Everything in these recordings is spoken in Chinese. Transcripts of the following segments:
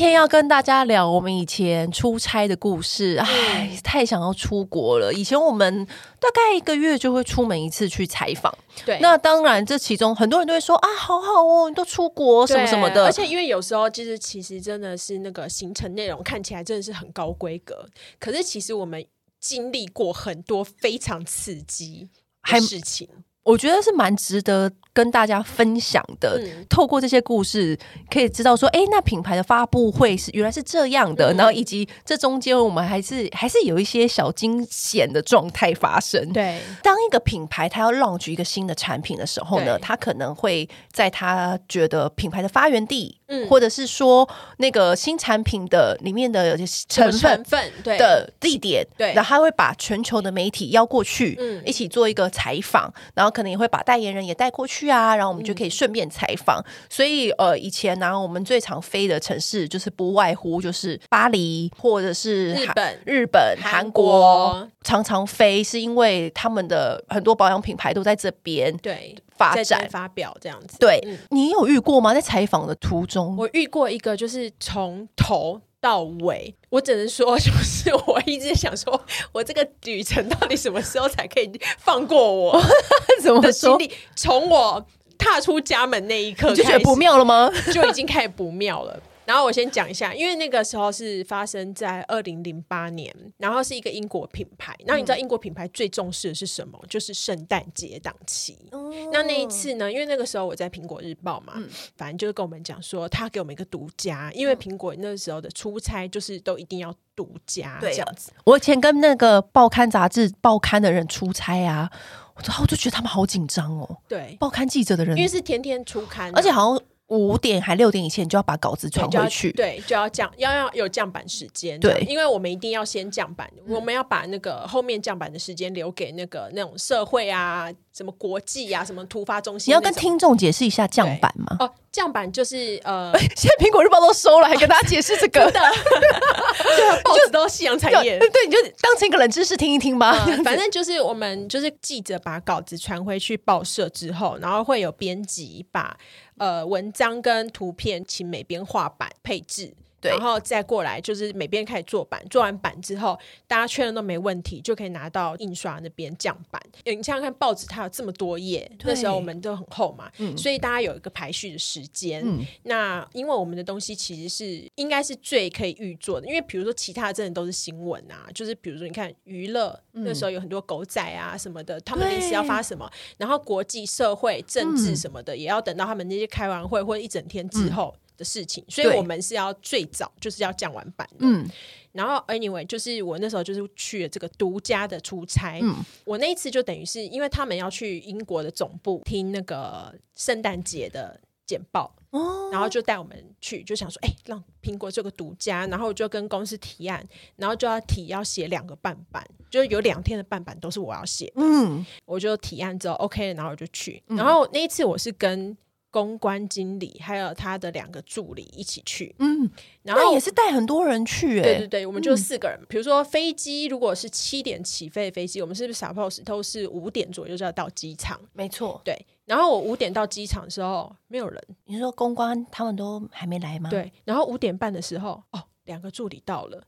天要跟大家聊我们以前出差的故事。哎，太想要出国了。以前我们大概一个月就会出门一次去采访。对，那当然这其中很多人都会说啊，好好哦，你都出国什么什么的。而且因为有时候就是其实真的是那个行程内容看起来真的是很高规格，可是其实我们经历过很多非常刺激的事情，我觉得是蛮值得。跟大家分享的，嗯、透过这些故事，可以知道说，哎，那品牌的发布会是原来是这样的，嗯、然后以及这中间我们还是还是有一些小惊险的状态发生。对，当一个品牌它要 launch 一个新的产品的时候呢，它可能会在它觉得品牌的发源地，嗯，或者是说那个新产品的里面的成分成分对。的地点，对，然后他会把全球的媒体邀过去，嗯，一起做一个采访，然后可能也会把代言人也带过去。去啊，然后我们就可以顺便采访。嗯、所以呃，以前呢、啊，我们最常飞的城市就是不外乎就是巴黎，或者是日本、日本、韩国，常常飞是因为他们的很多保养品牌都在这边对发展。发表这样子。对、嗯、你有遇过吗？在采访的途中，我遇过一个，就是从头到尾，我只能说，就是我一直想说，我这个旅程到底什么时候才可以放过我？怎么说？从我踏出家门那一刻，就觉得不妙了吗？就已经开始不妙了。然后我先讲一下，因为那个时候是发生在二零零八年，然后是一个英国品牌。那你知道英国品牌最重视的是什么？就是圣诞节档期。哦、那那一次呢？因为那个时候我在苹果日报嘛，嗯、反正就是跟我们讲说，他给我们一个独家，因为苹果那时候的出差就是都一定要独家这样子。我以前跟那个报刊杂志报刊的人出差啊，我我就觉得他们好紧张哦。对，报刊记者的人，因为是天天出刊，而且好像。五点还六点以前就要把稿子传回去，对，就要降，要要有降板时间，对，因为我们一定要先降板，嗯、我们要把那个后面降板的时间留给那个那种社会啊，什么国际啊，什么突发中心。你要跟听众解释一下降板吗？哦，降板就是呃，现在苹果日报都收了，还跟大家解释这个 报纸都夕阳产业，对，你就当成一个冷知识听一听吧。嗯、反正就是我们就是记者把稿子传回去报社之后，然后会有编辑把。呃，文章跟图片请美编画板配置。对，然后再过来就是每边开始做版，做完版之后，大家确认都没问题，就可以拿到印刷那边降版。你想想看，报纸它有这么多页，那时候我们都很厚嘛，嗯、所以大家有一个排序的时间。嗯、那因为我们的东西其实是应该是最可以预做的，因为比如说其他的真的都是新闻啊，就是比如说你看娱乐、嗯、那时候有很多狗仔啊什么的，他们临时要发什么，然后国际社会政治什么的、嗯、也要等到他们那些开完会或者一整天之后。嗯的事情，所以我们是要最早就是要降完版的。嗯，然后 anyway，就是我那时候就是去了这个独家的出差。嗯，我那一次就等于是因为他们要去英国的总部听那个圣诞节的简报，哦，然后就带我们去，就想说，哎、欸，让苹果这个独家，然后就跟公司提案，然后就要提要写两个半版，就是有两天的半版都是我要写。嗯，我就提案之后 OK，然后我就去，然后那一次我是跟。公关经理还有他的两个助理一起去，嗯，然后也是带很多人去，欸，对对对，我们就四个人。嗯、比如说飞机如果是七点起飞的飞机，我们是不是 suppose 都是五点左右就要到机场？没错，对。然后我五点到机场的时候没有人，你说公关他们都还没来吗？对。然后五点半的时候，哦，两个助理到了。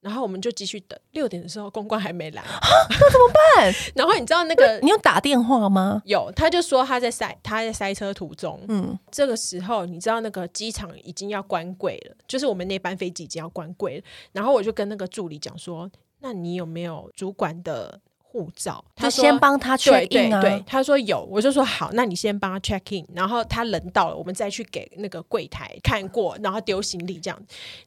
然后我们就继续等，六点的时候公关还没来，那怎么办？然后你知道那个你有打电话吗？有，他就说他在塞他在塞车途中。嗯，这个时候你知道那个机场已经要关柜了，就是我们那班飞机已经要关柜了。然后我就跟那个助理讲说：“那你有没有主管的？”护照，他先帮他 check in 啊。对，对，对，他说有，我就说好，那你先帮他 check in，然后他人到了，我们再去给那个柜台看过，然后丢行李这样。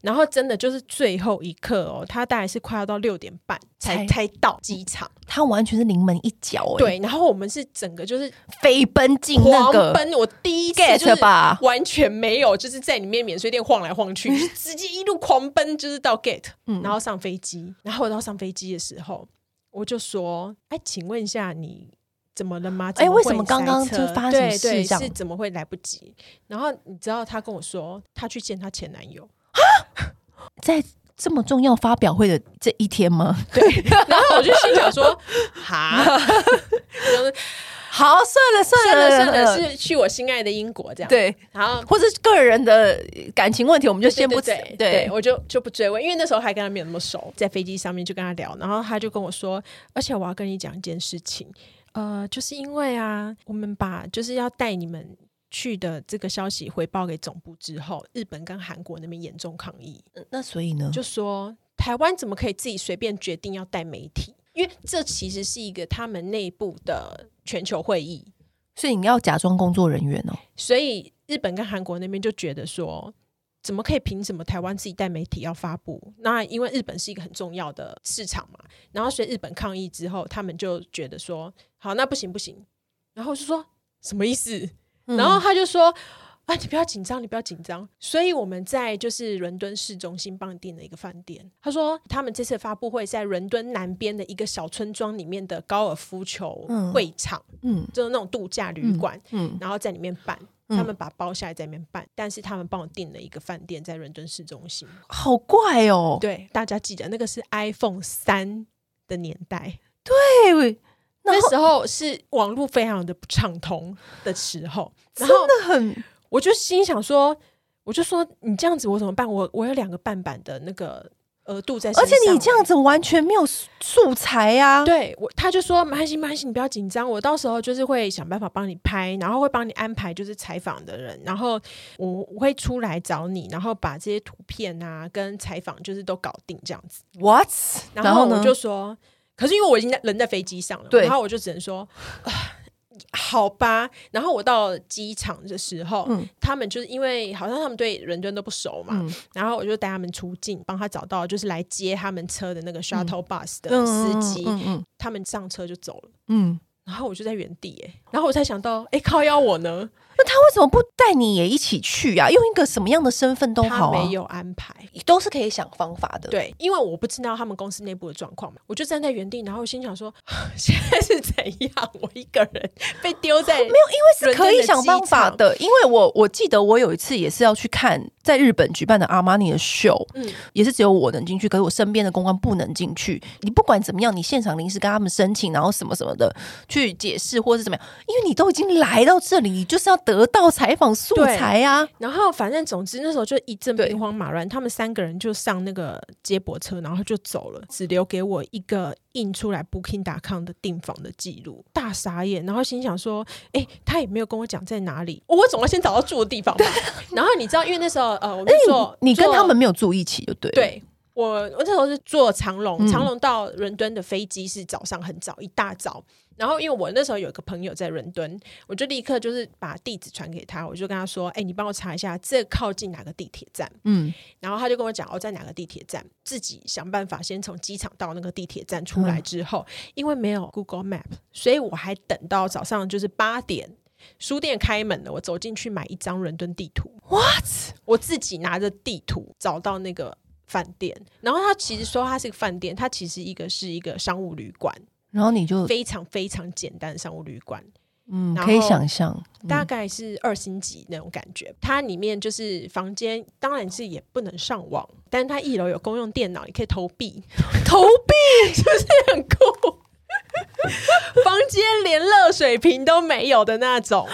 然后真的就是最后一刻哦，他大概是快要到六点半才才到机场，他完全是临门一脚。对，然后我们是整个就是飞奔进那个，狂奔，我第一次就是完全没有就是在里面免税店晃来晃去，直接一路狂奔就是到 gate，然后上飞机，然后到上飞机的时候。我就说，哎，请问一下，你怎么了吗？哎，为什么刚刚就发生事对，是怎么会来不及？然后你知道他跟我说，他去见他前男友在这么重要发表会的这一天吗？对。然后我就心想说，哈。好，算了算了算了，是去我心爱的英国这样。对，然后或者个人的感情问题，我们就先不对，对，我就就不追问，因为那时候还跟他没有那么熟，在飞机上面就跟他聊，然后他就跟我说，而且我要跟你讲一件事情，呃，就是因为啊，我们把就是要带你们去的这个消息回报给总部之后，日本跟韩国那边严重抗议，那所以呢，就说台湾怎么可以自己随便决定要带媒体？因为这其实是一个他们内部的。全球会议，所以你要假装工作人员哦。所以日本跟韩国那边就觉得说，怎么可以凭什么台湾自己带媒体要发布？那因为日本是一个很重要的市场嘛。然后所以日本抗议之后，他们就觉得说，好，那不行不行。然后就说什么意思？然后他就说。啊，你不要紧张，你不要紧张。所以我们在就是伦敦市中心帮你订了一个饭店。他说他们这次发布会在伦敦南边的一个小村庄里面的高尔夫球会场，嗯，就是那种度假旅馆，嗯，然后在里面办，嗯、他们把包下来在里面办，但是他们帮我订了一个饭店在伦敦市中心。好怪哦，对，大家记得那个是 iPhone 三的年代，对，那时候是网络非常的不畅通的时候，真的很。我就心想说，我就说你这样子我怎么办？我我有两个半版的那个额度在身上，而且你这样子完全没有素材呀、啊。对，我他就说没关系，没关系，你不要紧张，我到时候就是会想办法帮你拍，然后会帮你安排就是采访的人，然后我我会出来找你，然后把这些图片啊跟采访就是都搞定这样子。What？然后我就说，可是因为我已经在人在飞机上了，然后我就只能说啊。好吧，然后我到机场的时候，嗯、他们就是因为好像他们对伦敦都不熟嘛，嗯、然后我就带他们出境，帮他找到就是来接他们车的那个 shuttle bus 的司机，嗯他们上车就走了，嗯，然后我就在原地，哎，然后我才想到，哎，靠腰我呢？那他为什么不带你也一起去啊？用一个什么样的身份都好、啊，他没有安排，都是可以想方法的。对，因为我不知道他们公司内部的状况嘛，我就站在原地，然后心想说，现在是怎样？我一个人被丢在没有，因为是可以想方法的。因为我我记得我有一次也是要去看在日本举办的阿玛尼的秀，嗯，也是只有我能进去，可是我身边的公关不能进去。你不管怎么样，你现场临时跟他们申请，然后什么什么的去解释，或是怎么样，因为你都已经来到这里，你就是要。得到采访素材呀、啊，然后反正总之那时候就一阵兵荒马乱，他们三个人就上那个接驳车，然后就走了，只留给我一个印出来 Booking.com 的订房的记录，大傻眼，然后心想说，哎，他也没有跟我讲在哪里，我总要先找到住的地方吧。然后你知道，因为那时候呃，我们坐你跟他们没有住一起，就对，对。我我那时候是坐长龙，长龙到伦敦的飞机是早上很早，一大早。然后因为我那时候有一个朋友在伦敦，我就立刻就是把地址传给他，我就跟他说：“哎，你帮我查一下这靠近哪个地铁站。”嗯，然后他就跟我讲：“哦，在哪个地铁站？自己想办法先从机场到那个地铁站出来之后，嗯、因为没有 Google Map，所以我还等到早上就是八点，书店开门了，我走进去买一张伦敦地图。What？我自己拿着地图找到那个。”饭店，然后他其实说他是个饭店，他其实一个是一个商务旅馆，然后你就非常非常简单的商务旅馆，嗯，可以想象，嗯、大概是二星级那种感觉。它里面就是房间，当然是也不能上网，但是它一楼有公用电脑，你可以投币，投币是不是很酷？房间连热水瓶都没有的那种。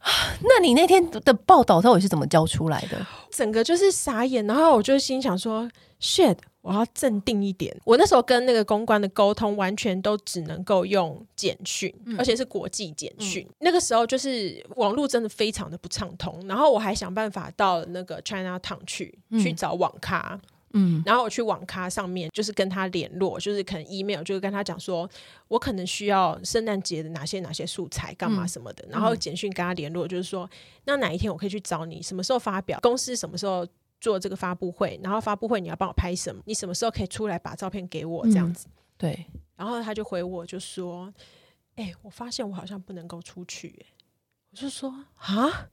那你那天的报道到底是怎么交出来的？整个就是傻眼，然后我就心想说：“shit，我要镇定一点。”我那时候跟那个公关的沟通，完全都只能够用简讯，嗯、而且是国际简讯。嗯、那个时候就是网络真的非常的不畅通，然后我还想办法到那个 China Town 去、嗯、去找网咖。嗯，然后我去网咖上面，就是跟他联络，就是可能 email，就是跟他讲说，我可能需要圣诞节的哪些哪些素材，干嘛什么的。嗯、然后简讯跟他联络，就是说，那哪一天我可以去找你？什么时候发表？公司什么时候做这个发布会？然后发布会你要帮我拍什么？你什么时候可以出来把照片给我？这样子。嗯、对。然后他就回我，就说，哎、欸，我发现我好像不能够出去。我就说，啊，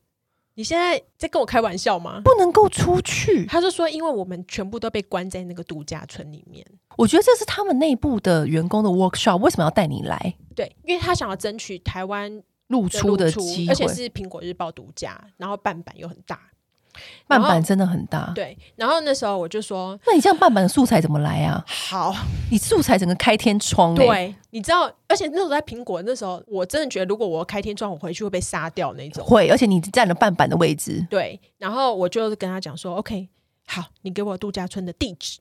你现在在跟我开玩笑吗？不能够出去。他就说，因为我们全部都被关在那个度假村里面。我觉得这是他们内部的员工的 workshop，为什么要带你来？对，因为他想要争取台湾露出的机会，而且是苹果日报独家，然后半版又很大。半板真的很大，对。然后那时候我就说：“那你这样半板的素材怎么来啊？”好，你素材整个开天窗，欸。对，你知道，而且那时候在苹果，那时候我真的觉得，如果我开天窗，我回去会被杀掉那种。会，而且你占了半板的位置。对。然后我就跟他讲说：“OK，好，你给我度假村的地址，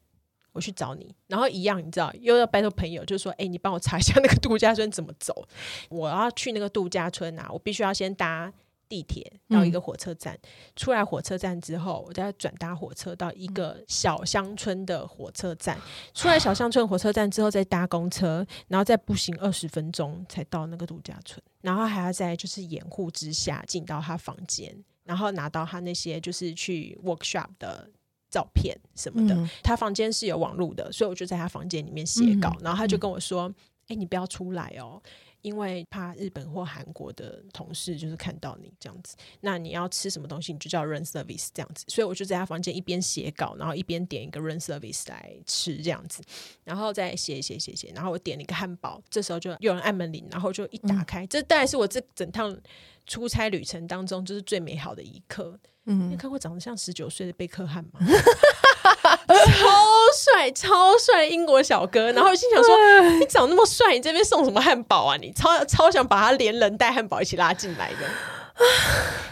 我去找你。”然后一样，你知道，又要拜托朋友，就说：“哎，你帮我查一下那个度假村怎么走。我要去那个度假村啊，我必须要先搭。”地铁到一个火车站，嗯、出来火车站之后，我再转搭火车到一个小乡村的火车站。出来小乡村火车站之后，再搭公车，然后再步行二十分钟才到那个度假村。然后还要在就是掩护之下进到他房间，然后拿到他那些就是去 workshop 的照片什么的。嗯、他房间是有网络的，所以我就在他房间里面写稿。嗯、然后他就跟我说：“哎、嗯欸，你不要出来哦。”因为怕日本或韩国的同事就是看到你这样子，那你要吃什么东西，你就叫 run service 这样子。所以我就在他房间一边写稿，然后一边点一个 run service 来吃这样子，然后再写写写写，然后我点了一个汉堡，这时候就有人按门铃，然后就一打开，嗯、这当然是我这整趟出差旅程当中就是最美好的一刻。嗯，你看过长得像十九岁的贝克汉吗？超帅，超帅英国小哥。然后我心想说，你长那么帅，你这边送什么汉堡啊？你超超想把他连人带汉堡一起拉进来的。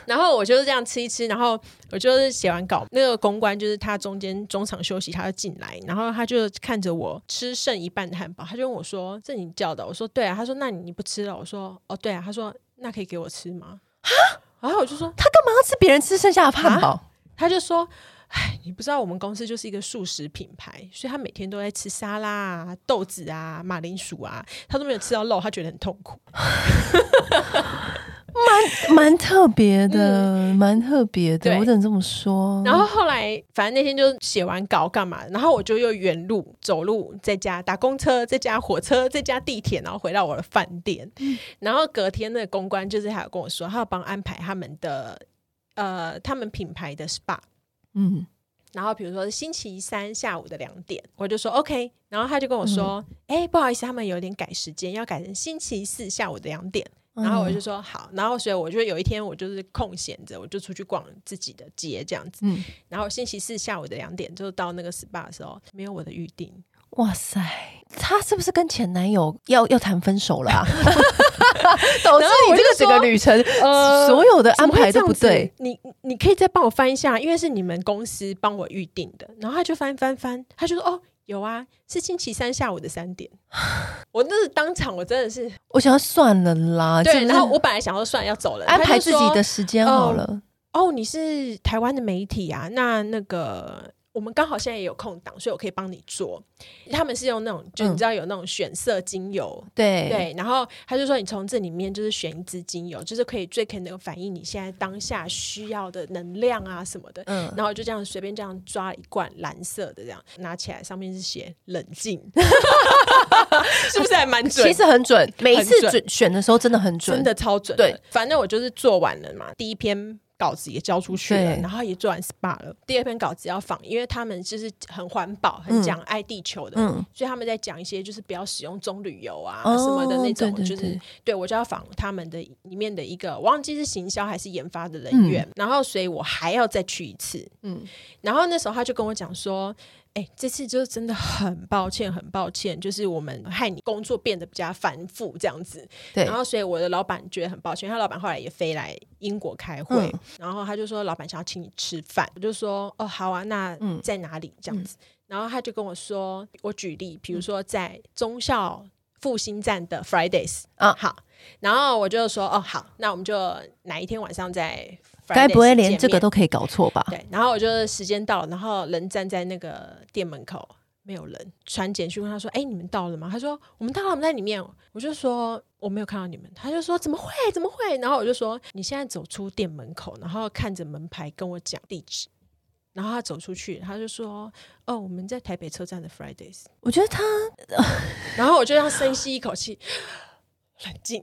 然后我就是这样吃一吃，然后我就是写完稿，那个公关就是他中间中场休息，他就进来，然后他就看着我吃剩一半的汉堡，他就问我说：“这你叫的？”我说：“对啊。”他说：“那你不吃了？”我说：“哦，对啊。”他说：“那可以给我吃吗？”然后我就说：“他干嘛要吃别人吃剩下的汉堡？”他就说：“哎，你不知道我们公司就是一个素食品牌，所以他每天都在吃沙拉啊、豆子啊、马铃薯啊，他都没有吃到肉，他觉得很痛苦。”蛮蛮特别的，蛮、嗯、特别的，我只能这么说。然后后来，反正那天就写完稿干嘛，然后我就又原路走路，在家打公车，在家火车，在家地铁，然后回到我的饭店。嗯、然后隔天那个公关就是还有跟我说，他要帮安排他们的呃他们品牌的 SPA。嗯，然后比如说星期三下午的两点，我就说 OK，然后他就跟我说，哎、嗯欸，不好意思，他们有点改时间，要改成星期四下午的两点。然后我就说好，然后所以我就有一天我就是空闲着，我就出去逛自己的街这样子。嗯，然后星期四下午的两点就到那个 SPA 的时候，没有我的预定。哇塞，他是不是跟前男友要要谈分手了啊？导致你这个整个旅程，呃，所有的安排都不对。你你可以再帮我翻一下，因为是你们公司帮我预定的。然后他就翻翻翻，他就说哦。有啊，是星期三下午的三点。我那是当场，我真的是，我想要算了啦。对，然后我本来想要算要走了，安排自己的时间好了。哦，你是台湾的媒体啊？那那个。我们刚好现在也有空档，所以我可以帮你做。他们是用那种，就你知道有那种选色精油，对、嗯、对。然后他就说，你从这里面就是选一支精油，就是可以最可能反映你现在当下需要的能量啊什么的。嗯。然后就这样随便这样抓一罐蓝色的，这样拿起来，上面是写冷静，是不是还蛮准？其实很准，每一次准选的时候真的很准，真的超准。对，反正我就是做完了嘛，第一篇。稿子也交出去了，然后也做完 SPA 了。第二篇稿子要放，因为他们就是很环保、很讲爱地球的，嗯、所以他们在讲一些就是不要使用棕榈油啊、哦、什么的那种，就是对，我就要访他们的里面的一个，我忘记是行销还是研发的人员，嗯、然后所以我还要再去一次，嗯，然后那时候他就跟我讲说。哎、欸，这次就是真的很抱歉，很抱歉，就是我们害你工作变得比较繁复这样子。对，然后所以我的老板觉得很抱歉，他老板后来也飞来英国开会，嗯、然后他就说老板想要请你吃饭，我就说哦好啊，那在哪里这样子？嗯、然后他就跟我说，我举例，比如说在中校复兴站的 Fridays 啊，好，然后我就说哦好，那我们就哪一天晚上再。该不会连这个都可以搞错吧？对，然后我就时间到了，然后人站在那个店门口，没有人，传简讯问他说：“哎，你们到了吗？”他说：“我们到了，我们在里面。”我就说：“我没有看到你们。”他就说：“怎么会？怎么会？”然后我就说：“你现在走出店门口，然后看着门牌跟我讲地址。”然后他走出去，他就说：“哦，我们在台北车站的 Fridays。”我觉得他，然后我就要深吸一口气。很近，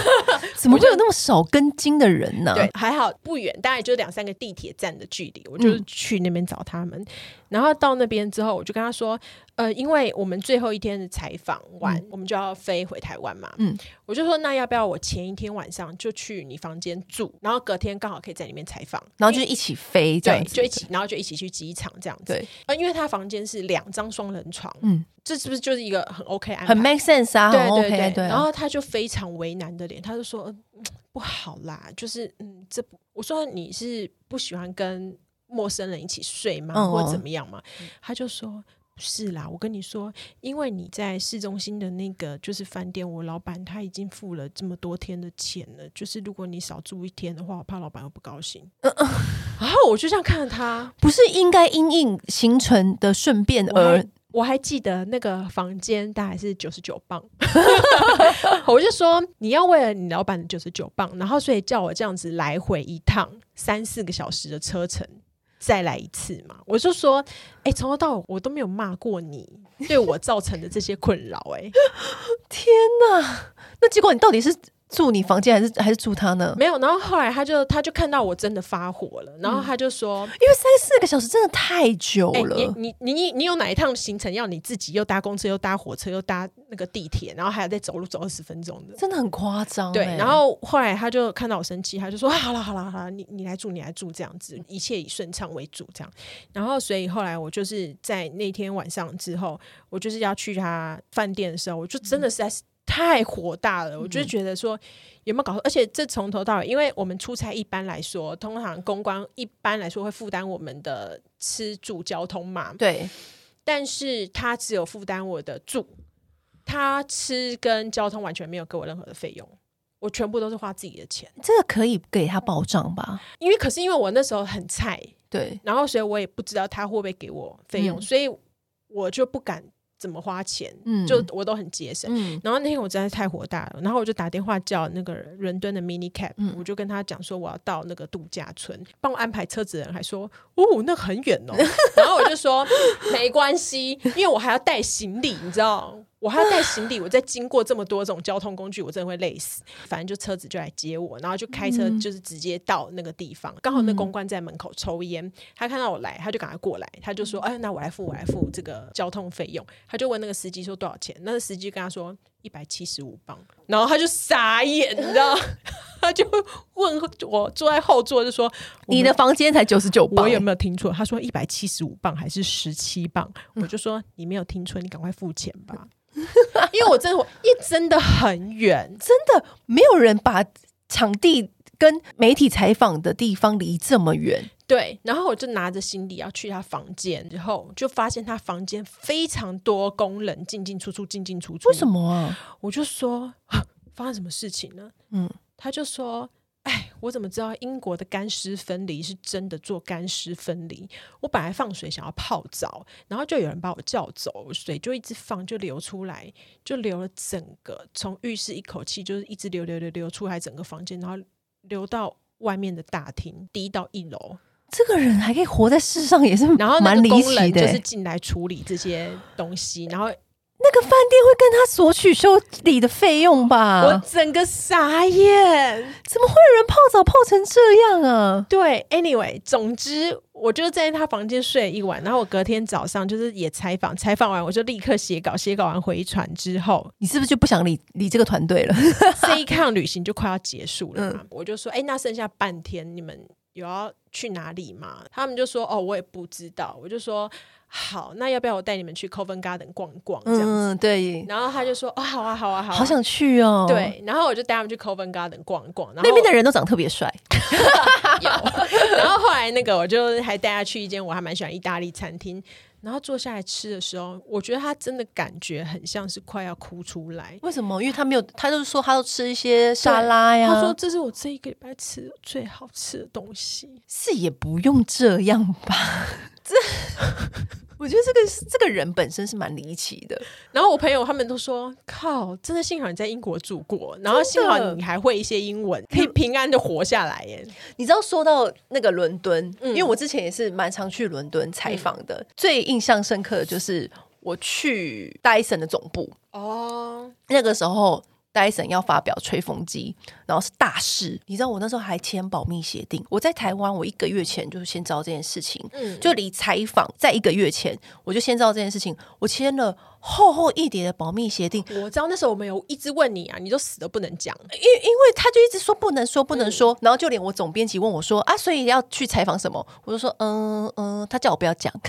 怎么会有那么少根筋的人呢？对，还好不远，大概就两三个地铁站的距离，我就去那边找他们。嗯、然后到那边之后，我就跟他说：“呃，因为我们最后一天的采访完，嗯、我们就要飞回台湾嘛。嗯，我就说那要不要我前一天晚上就去你房间住，然后隔天刚好可以在里面采访，然后就一起飞这样子，就一起，然后就一起去机场这样子。对，呃，因为他房间是两张双人床，嗯。”这是不是就是一个很 OK 安排？很 make sense 啊，对对对。然后他就非常为难的脸，他就说、嗯：“不好啦，就是嗯，这不……我说你是不喜欢跟陌生人一起睡吗？嗯、或怎么样嘛？”他就说。不是啦，我跟你说，因为你在市中心的那个就是饭店，我老板他已经付了这么多天的钱了。就是如果你少住一天的话，我怕老板会不高兴。嗯嗯，然后我就这样看着他，不是应该因应行程的顺便而我？还记得那个房间大概是九十九磅，我就说你要为了你老板的九十九磅，然后所以叫我这样子来回一趟三四个小时的车程。再来一次嘛？我就说，哎、欸，从头到尾我都没有骂过你，对我造成的这些困扰，哎，天哪！那结果你到底是？住你房间还是还是住他呢？没有，然后后来他就他就看到我真的发火了，然后他就说：“嗯、因为三四个小时真的太久了。欸、你你你你有哪一趟行程要你自己又搭公车又搭火车又搭那个地铁，然后还要再走路走二十分钟的，真的很夸张、欸。”对，然后后来他就看到我生气，他就说：“好了好了好了，你你来住你来住这样子，一切以顺畅为主这样。”然后所以后来我就是在那天晚上之后，我就是要去他饭店的时候，我就真的是在。太火大了，我就觉得说有没有搞错？而且这从头到尾，因为我们出差一般来说，通常公关一般来说会负担我们的吃住交通嘛。对，但是他只有负担我的住，他吃跟交通完全没有给我任何的费用，我全部都是花自己的钱。这个可以给他保障吧？因为可是因为我那时候很菜，对，然后所以我也不知道他会不会给我费用，嗯、所以我就不敢。怎么花钱？嗯，就我都很节省。嗯，然后那天我真的太火大了，然后我就打电话叫那个伦敦的 mini cab，嗯，我就跟他讲说我要到那个度假村，帮我安排车子的人还说哦，那很远哦。然后我就说没关系，因为我还要带行李，你知道。我还要带行李，我在经过这么多种交通工具，我真的会累死。反正就车子就来接我，然后就开车就是直接到那个地方。刚、嗯、好那公关在门口抽烟，他看到我来，他就赶快过来，他就说：“哎，那我来付，我来付这个交通费用。”他就问那个司机说多少钱？那个司机跟他说一百七十五磅，然后他就傻眼，你知道？他就问我坐在后座就说：“你的房间才九十九磅，我有没有听错？”他说一百七十五磅还是十七镑？我就说你没有听错，你赶快付钱吧。因为我真的，因为真的很远，真的没有人把场地跟媒体采访的地方离这么远。对，然后我就拿着行李要去他房间，然后就发现他房间非常多工人进进出出，进进出出。为什么啊？我就说啊，发生什么事情呢？嗯，他就说。哎，我怎么知道英国的干湿分离是真的做干湿分离？我本来放水想要泡澡，然后就有人把我叫走，水就一直放，就流出来，就流了整个从浴室一口气就是一直流流流流出来整个房间，然后流到外面的大厅，滴到一楼。这个人还可以活在世上，也是然后蛮离奇的，就是进来处理这些东西，然后。那个饭店会跟他索取修理的费用吧？我整个傻眼，怎么会有人泡澡泡成这样啊？对，anyway，总之我就在他房间睡了一晚，然后我隔天早上就是也采访，采访完我就立刻写稿，写稿完回传之后，你是不是就不想理理这个团队了？这一趟旅行就快要结束了嘛，嗯、我就说，哎，那剩下半天你们有要去哪里吗？他们就说，哦，我也不知道。我就说。好，那要不要我带你们去 Covent Garden 逛逛？这样子，嗯，对。然后他就说：“哦，好啊，好啊，好啊，好想去哦。”对，然后我就带他们去 Covent Garden 逛逛。然后那边的人都长得特别帅。有。然后后来那个，我就还带他去一间我还蛮喜欢意大利餐厅。然后坐下来吃的时候，我觉得他真的感觉很像是快要哭出来。为什么？因为他没有，他就是说他都吃一些沙拉呀。他说这是我这一个礼拜吃的最好吃的东西。是也不用这样吧？这。我觉得这个这个人本身是蛮离奇的，然后我朋友他们都说：“靠，真的幸好你在英国住过，然后幸好你还会一些英文，可以平安的活下来。”耶，你知道说到那个伦敦，嗯、因为我之前也是蛮常去伦敦采访的，嗯、最印象深刻的就是我去戴森的总部。哦，那个时候戴森要发表吹风机，然后是大事。你知道我那时候还签保密协定。我在台湾，我一个月前就先知道这件事情，嗯，就离采访在一个月前，我就先知道这件事情，我签了。厚厚一叠的保密协定，我知道那时候我们有一直问你啊，你都死都不能讲，因因为他就一直说不能说不能说，嗯、然后就连我总编辑问我说啊，所以要去采访什么，我就说嗯嗯，他叫我不要讲。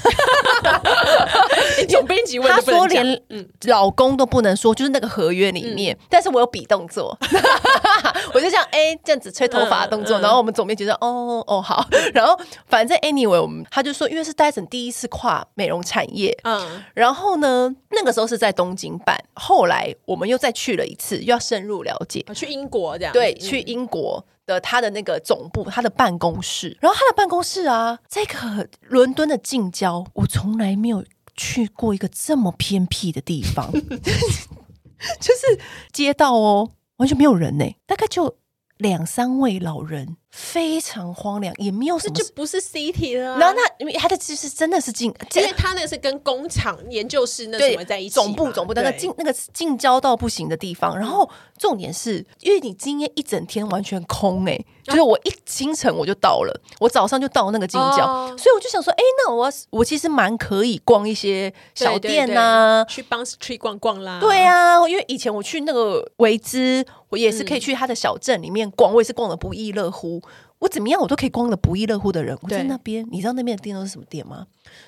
总编辑问他说连老公都不能说，就是那个合约里面，嗯、但是我有比动作，我就这样哎、欸、这样子吹头发的动作，嗯嗯、然后我们总编觉得哦哦好，然后反正 anyway 我们他就说，因为是戴森第一次跨美容产业，嗯，然后呢那。那个时候是在东京办，后来我们又再去了一次，又要深入了解。去英国这样？对，去英国的他的那个总部，他的办公室。然后他的办公室啊，这个伦敦的近郊，我从来没有去过一个这么偏僻的地方，就是街道哦，完全没有人呢，大概就两三位老人。非常荒凉，也没有什么，就不是 city 了。然后那，因为他的其实真的是近，因为他那个是跟工厂、研究室那什么在一起，总部总部那个近那个近郊到不行的地方。然后重点是，因为你今天一整天完全空哎、欸，就是我一清晨我就到了，我早上就到那个近郊，哦、所以我就想说，哎、欸，那我我其实蛮可以逛一些小店呐、啊，去 Bond Street 逛逛啦。对啊，因为以前我去那个维兹，我也是可以去他的小镇里面逛，我也是逛的不亦乐乎。我怎么样，我都可以逛的不亦乐乎的人。我在那边，你知道那边的店都是什么店吗？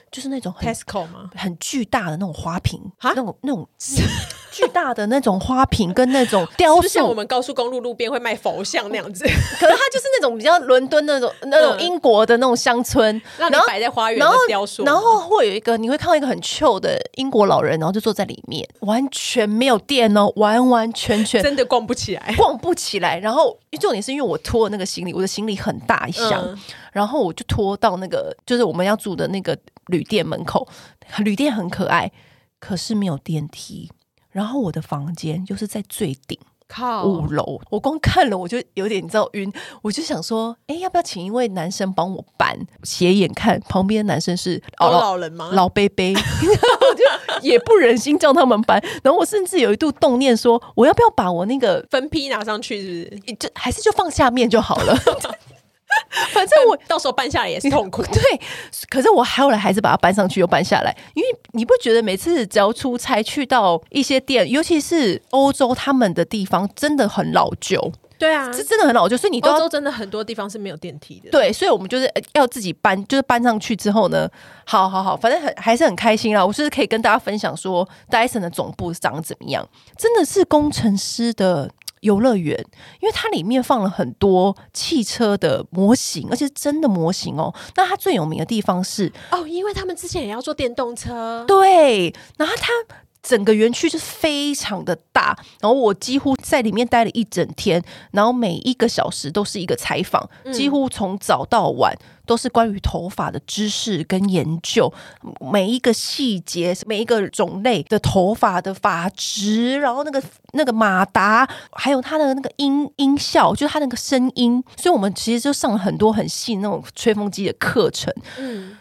就是那种 Tesco 吗？很巨大的那种花瓶，那种那种 巨大的那种花瓶跟那种 雕塑，像我们高速公路路边会卖佛像那样子。可是它就是那种比较伦敦那种那种英国的那种乡村，然后摆在花园的雕塑。然后会有一个，你会看到一个很旧的英国老人，然后就坐在里面，完全没有电哦，完完全全真的逛不起来，逛不起来。然后重点是因为我拖那个行李，我的行李很大一箱，然后我就拖到那个就是我们要住的那个。旅店门口，旅店很可爱，可是没有电梯。然后我的房间就是在最顶，靠五楼。我光看了我就有点你知道晕，我就想说，哎，要不要请一位男生帮我搬？斜眼看旁边的男生是老老人吗？老伯伯，我就也不忍心叫他们搬。然后我甚至有一度动念说，我要不要把我那个分批拿上去？是不是？就还是就放下面就好了。反正我到时候搬下来也是痛苦。对，可是我后来还是把它搬上去又搬下来，因为你不觉得每次只要出差去到一些店，尤其是欧洲他们的地方，真的很老旧。对啊，是真的很老旧，所以你欧洲真的很多地方是没有电梯的。对，所以我们就是要自己搬，就是搬上去之后呢，好好好，反正很还是很开心啦。我是可以跟大家分享说，Dyson 的总部长怎么样，真的是工程师的。游乐园，因为它里面放了很多汽车的模型，而且是真的模型哦。那它最有名的地方是哦，因为他们之前也要做电动车，对。然后它整个园区就是非常的大，然后我几乎在里面待了一整天，然后每一个小时都是一个采访，几乎从早到晚。嗯都是关于头发的知识跟研究，每一个细节，每一个种类的头发的发质，然后那个那个马达，还有它的那个音音效，就是它那个声音，所以我们其实就上了很多很细那种吹风机的课程。嗯，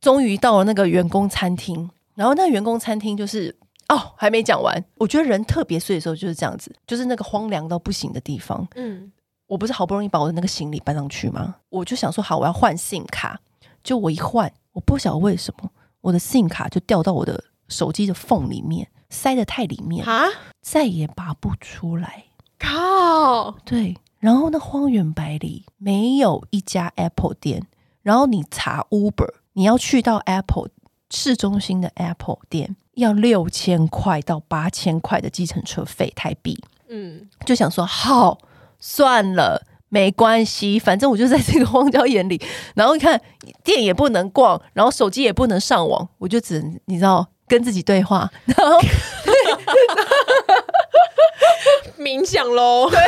终于到了那个员工餐厅，然后那个员工餐厅就是哦，还没讲完，我觉得人特别碎的时候就是这样子，就是那个荒凉到不行的地方。嗯。我不是好不容易把我的那个行李搬上去吗？我就想说好，我要换 SIM 卡。就我一换，我不晓得为什么我的 SIM 卡就掉到我的手机的缝里面，塞得太里面啊，再也拔不出来。靠！对，然后那荒原百里没有一家 Apple 店，然后你查 Uber，你要去到 Apple 市中心的 Apple 店，要六千块到八千块的计程车费台币。嗯，就想说好。算了，没关系，反正我就在这个荒郊野里，然后你看店也不能逛，然后手机也不能上网，我就只能你知道跟自己对话，然后 冥想喽。对，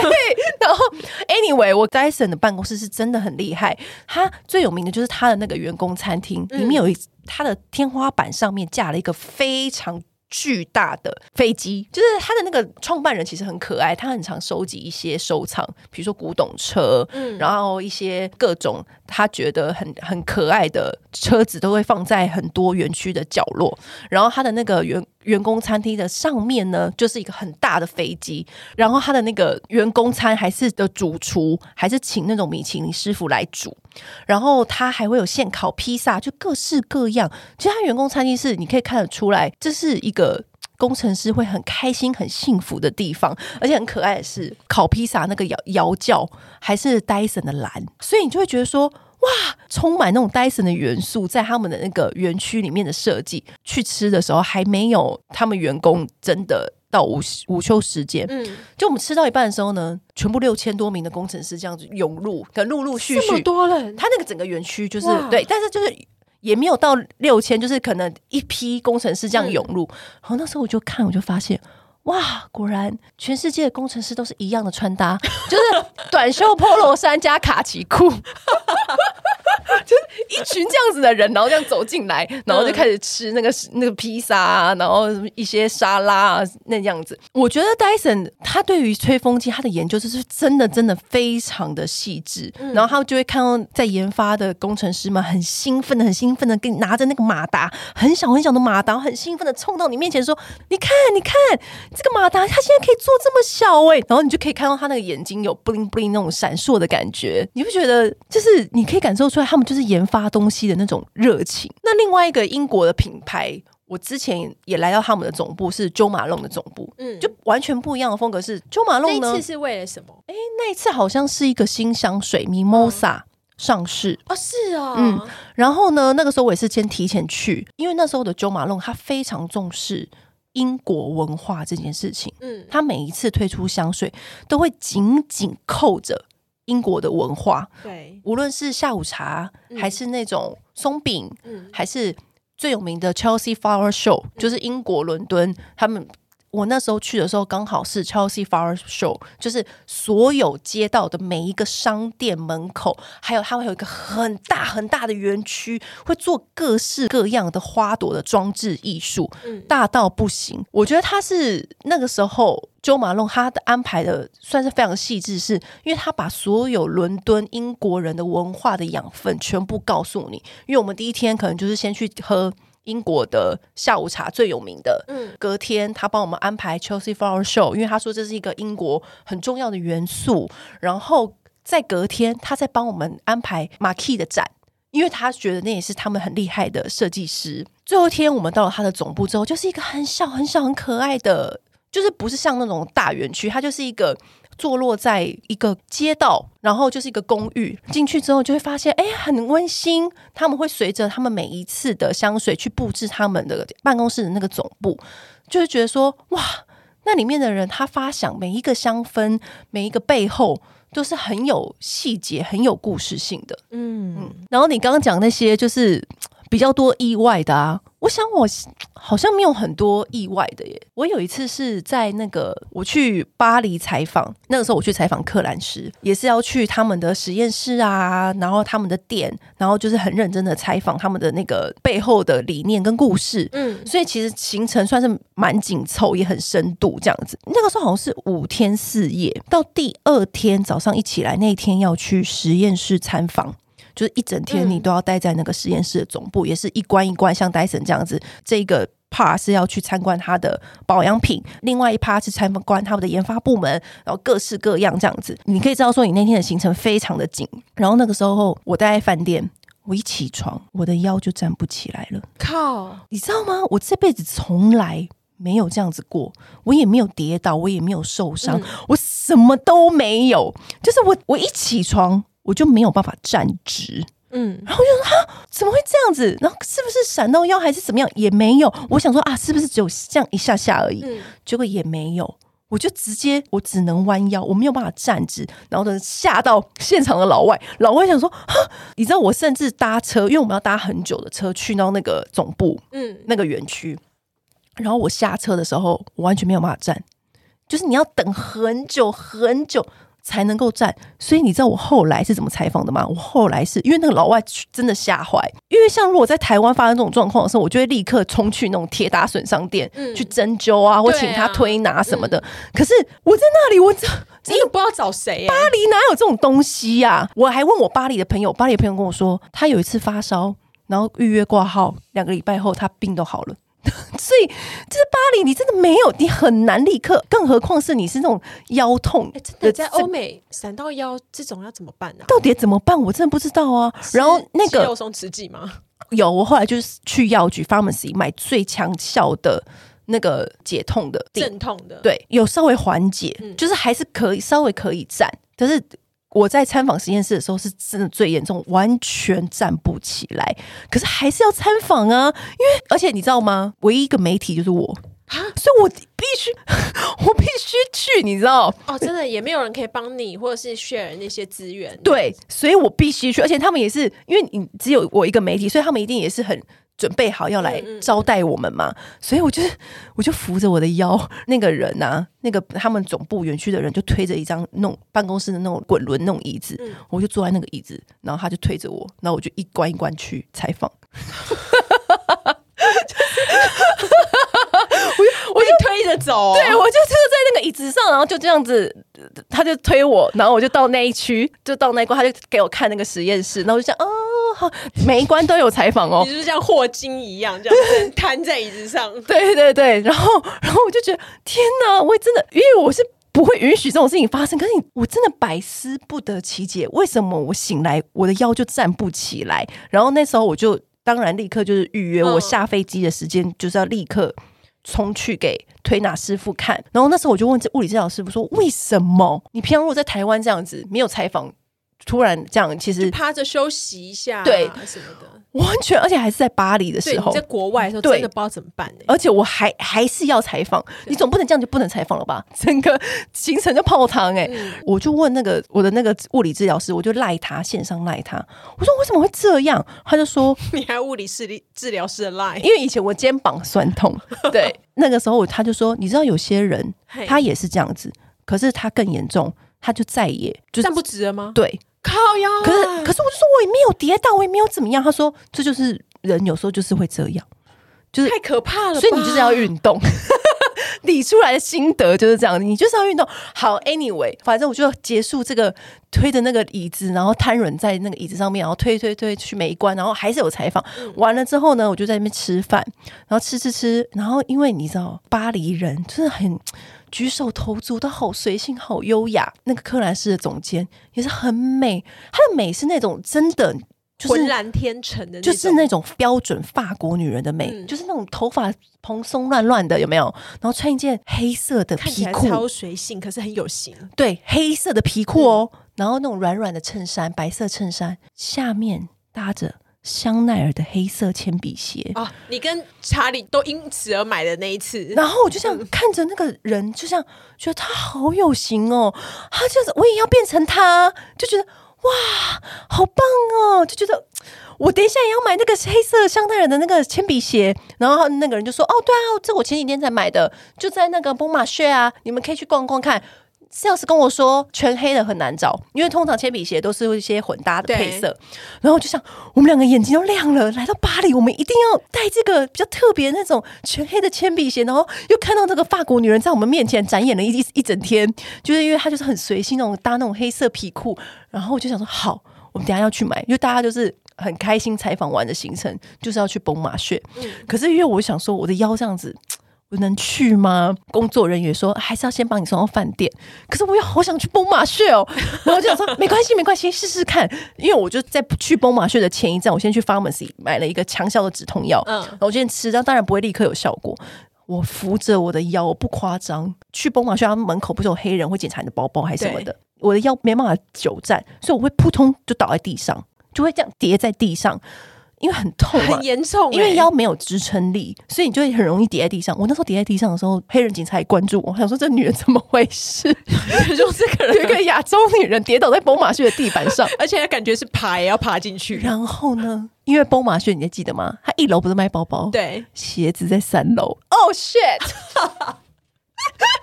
然后 anyway，我 Dyson 的办公室是真的很厉害，他最有名的就是他的那个员工餐厅，里面有一他的天花板上面架了一个非常。巨大的飞机，就是他的那个创办人其实很可爱，他很常收集一些收藏，比如说古董车，嗯，然后一些各种他觉得很很可爱的车子，都会放在很多园区的角落。然后他的那个员员工餐厅的上面呢，就是一个很大的飞机。然后他的那个员工餐还是的主厨，还是请那种米其林师傅来煮。然后他还会有现烤披萨，就各式各样。其实他员工餐厅是你可以看得出来，这是一个。工程师会很开心、很幸福的地方，而且很可爱的是，烤披萨那个摇摇叫还是 Dyson 的蓝，所以你就会觉得说，哇，充满那种 Dyson 的元素在他们的那个园区里面的设计。去吃的时候还没有他们员工真的到午午休时间，嗯，就我们吃到一半的时候呢，全部六千多名的工程师这样子涌入，可能陆陆续续这么多人，他那个整个园区就是对，但是就是。也没有到六千，就是可能一批工程师这样涌入。然后那时候我就看，我就发现，哇，果然全世界的工程师都是一样的穿搭，就是短袖 Polo 衫加卡其裤，就是一群这样子的人，然后这样走进来，然后就开始吃那个那个披萨啊，然后一些沙拉啊那样子。我觉得 Dyson 他对于吹风机他的研究就是真的真的非常的细致，然后他就会看到在研发的工程师们很兴奋的很兴奋的跟你拿着那个马达，很小很小的马达，很兴奋的冲到你面前说：“你看，你看。”这个马达它现在可以做这么小哎、欸，然后你就可以看到他那个眼睛有 bling bling 那种闪烁的感觉，你不觉得就是你可以感受出来他们就是研发东西的那种热情。那另外一个英国的品牌，我之前也来到他们的总部是 Jo Malone 的总部，嗯，就完全不一样的风格。是 Jo Malone 呢？那次是为了什么？哎，那一次好像是一个新香水 Mimosa 上市哦，是啊、哦，嗯，然后呢，那个时候我也是先提前去，因为那时候的 Jo Malone 他非常重视。英国文化这件事情，嗯，他每一次推出香水都会紧紧扣着英国的文化，对，无论是下午茶，还是那种松饼，嗯，还是最有名的 Chelsea Flower Show，就是英国伦敦他们。我那时候去的时候，刚好是 Chelsea Flower Show，就是所有街道的每一个商店门口，还有它会有一个很大很大的园区，会做各式各样的花朵的装置艺术，大到不行。我觉得它是那个时候 Jo Malone 他的安排的算是非常细致，是因为他把所有伦敦英国人的文化的养分全部告诉你。因为我们第一天可能就是先去喝。英国的下午茶最有名的，嗯，隔天他帮我们安排 Chelsea Flower Show，因为他说这是一个英国很重要的元素。然后在隔天，他再帮我们安排 Marquee 的展，因为他觉得那也是他们很厉害的设计师。最后一天，我们到了他的总部之后，就是一个很小很小很可爱的，就是不是像那种大园区，它就是一个。坐落在一个街道，然后就是一个公寓。进去之后就会发现，哎，很温馨。他们会随着他们每一次的香水去布置他们的办公室的那个总部，就会觉得说，哇，那里面的人他发想每一个香氛，每一个背后都是很有细节、很有故事性的。嗯嗯。然后你刚刚讲那些，就是比较多意外的啊。我想我好像没有很多意外的耶。我有一次是在那个我去巴黎采访，那个时候我去采访克兰时，也是要去他们的实验室啊，然后他们的店，然后就是很认真的采访他们的那个背后的理念跟故事。嗯，所以其实行程算是蛮紧凑，也很深度这样子。那个时候好像是五天四夜，到第二天早上一起来，那一天要去实验室参访。就是一整天你都要待在那个实验室的总部，嗯、也是一关一关，像戴森这样子。这个 part 是要去参观他的保养品，另外一 part 是参观他们的研发部门，然后各式各样这样子。你可以知道说，你那天的行程非常的紧。然后那个时候我待在饭店，我一起床，我的腰就站不起来了。靠，你知道吗？我这辈子从来没有这样子过，我也没有跌倒，我也没有受伤，嗯、我什么都没有。就是我，我一起床。我就没有办法站直，嗯，然后就说啊，怎么会这样子？然后是不是闪到腰还是怎么样？也没有。我想说啊，是不是只有这样一下下而已？嗯，结果也没有。我就直接，我只能弯腰，我没有办法站直。然后呢，吓到现场的老外，老外想说啊，你知道我甚至搭车，因为我们要搭很久的车去到那个总部，嗯，那个园区。然后我下车的时候，我完全没有办法站，就是你要等很久很久。才能够站。所以你知道我后来是怎么采访的吗？我后来是因为那个老外真的吓坏，因为像如果在台湾发生这种状况的时候，我就会立刻冲去那种铁打损伤店、嗯、去针灸啊，或请他推拿什么的。啊嗯、可是我在那里，我这真的不知道找谁、欸。巴黎哪有这种东西呀、啊？我还问我巴黎的朋友，巴黎的朋友跟我说，他有一次发烧，然后预约挂号，两个礼拜后他病都好了。所以，这巴黎，你真的没有，你很难立刻，更何况是你是那种腰痛，欸、真的在欧美闪到腰这种要怎么办呢、啊？到底怎么办？我真的不知道啊。然后那个肌肉松弛剂吗？有，我后来就是去药局 pharmacy 买最强效的那个解痛的镇痛的，对，有稍微缓解，嗯、就是还是可以稍微可以站，可是。我在参访实验室的时候是真的最严重，完全站不起来。可是还是要参访啊，因为而且你知道吗？唯一一个媒体就是我啊，所以我必须，我必须去，你知道？哦，真的也没有人可以帮你，或者是 share 那些资源。对，所以我必须去，而且他们也是因为你只有我一个媒体，所以他们一定也是很。准备好要来招待我们嘛？所以我就我就扶着我的腰，那个人啊，那个他们总部园区的人就推着一张那种办公室的那种滚轮那种椅子，嗯、我就坐在那个椅子，然后他就推着我，然后我就一关一关去采访。我就我就推着走，对，我就坐在那个椅子上，然后就这样子，他就推我，然后我就到那一区，就到那一关，他就给我看那个实验室，然后我就想，哦。每一关都有采访哦，你就是像霍金一样这样瘫在椅子上。对对对，然后然后我就觉得天哪，我真的，因为我是不会允许这种事情发生。可是你，我真的百思不得其解，为什么我醒来我的腰就站不起来？然后那时候我就当然立刻就是预约我下飞机的时间，就是要立刻冲去给推拿师傅看。然后那时候我就问这物理治疗师傅说：“为什么你平常如果在台湾这样子没有采访？”突然这样，其实趴着休息一下，对什么的，完全，而且还是在巴黎的时候，在国外的时候，真的不知道怎么办。而且我还还是要采访，你总不能这样就不能采访了吧？整个行程就泡汤哎、欸！嗯、我就问那个我的那个物理治疗师，我就赖他线上赖他，我说为什么会这样？他就说 你还物理治理治疗师的赖，因为以前我肩膀酸痛，对，那个时候他就说，你知道有些人他也是这样子，可是他更严重，他就再也就站不直了吗？对。靠腰，可是可是我就说我也没有跌倒，我也没有怎么样。他说这就是人有时候就是会这样，就是太可怕了。所以你就是要运动，理出来的心得就是这样，你就是要运动。好，anyway，反正我就结束这个推的那个椅子，然后瘫软在那个椅子上面，然后推推推去每一关，然后还是有采访。嗯、完了之后呢，我就在那边吃饭，然后吃吃吃，然后因为你知道巴黎人就是很。举手投足都好随性，好优雅。那个柯兰斯的总监也是很美，她的美是那种真的，就是浑然天成的，就是那种标准法国女人的美，嗯、就是那种头发蓬松乱乱的，有没有？然后穿一件黑色的皮裤，超随性，可是很有型。对，黑色的皮裤哦，嗯、然后那种软软的衬衫，白色衬衫，下面搭着。香奈儿的黑色铅笔鞋。啊，你跟查理都因此而买的那一次，然后我就这样看着那个人，就像觉得他好有型哦，他就是我也要变成他，就觉得哇，好棒哦，就觉得我等一下也要买那个黑色香奈儿的那个铅笔鞋，然后那个人就说哦，对啊，这我前几天才买的，就在那个 Bon Marché 啊，你们可以去逛逛看。Sales 跟我说，全黑的很难找，因为通常铅笔鞋都是一些混搭的配色。然后我就想，我们两个眼睛都亮了。来到巴黎，我们一定要带这个比较特别的那种全黑的铅笔鞋。然后又看到这个法国女人在我们面前展演了一一整天，就是因为她就是很随性那种搭那种黑色皮裤。然后我就想说，好，我们等下要去买，因为大家就是很开心采访完的行程就是要去崩马穴。嗯、可是因为我想说，我的腰这样子。我能去吗？工作人员说还是要先帮你送到饭店。可是我又好想去崩马穴哦，然后就想说没关系，没关系，试试看。因为我就在去崩马穴的前一站，我先去 pharmacy 买了一个强效的止痛药。嗯，然后我先吃，但当然不会立刻有效果。我扶着我的腰，我不夸张。去崩马穴，他们门口不是有黑人会检查你的包包还是什么的？我的腰没办法久站，所以我会扑通就倒在地上，就会这样跌在地上。因为很痛嘛，很严重、欸。因为腰没有支撑力，所以你就会很容易跌在地上。我那时候跌在地上的时候，黑人警察也关注我，我想说这女人怎么回事？就这个人有一个亚洲女人跌倒在崩马穴的地板上，而且感觉是爬也要爬进去。然后呢，因为崩马穴你还记得吗？他一楼不是卖包包，对，鞋子在三楼。Oh shit！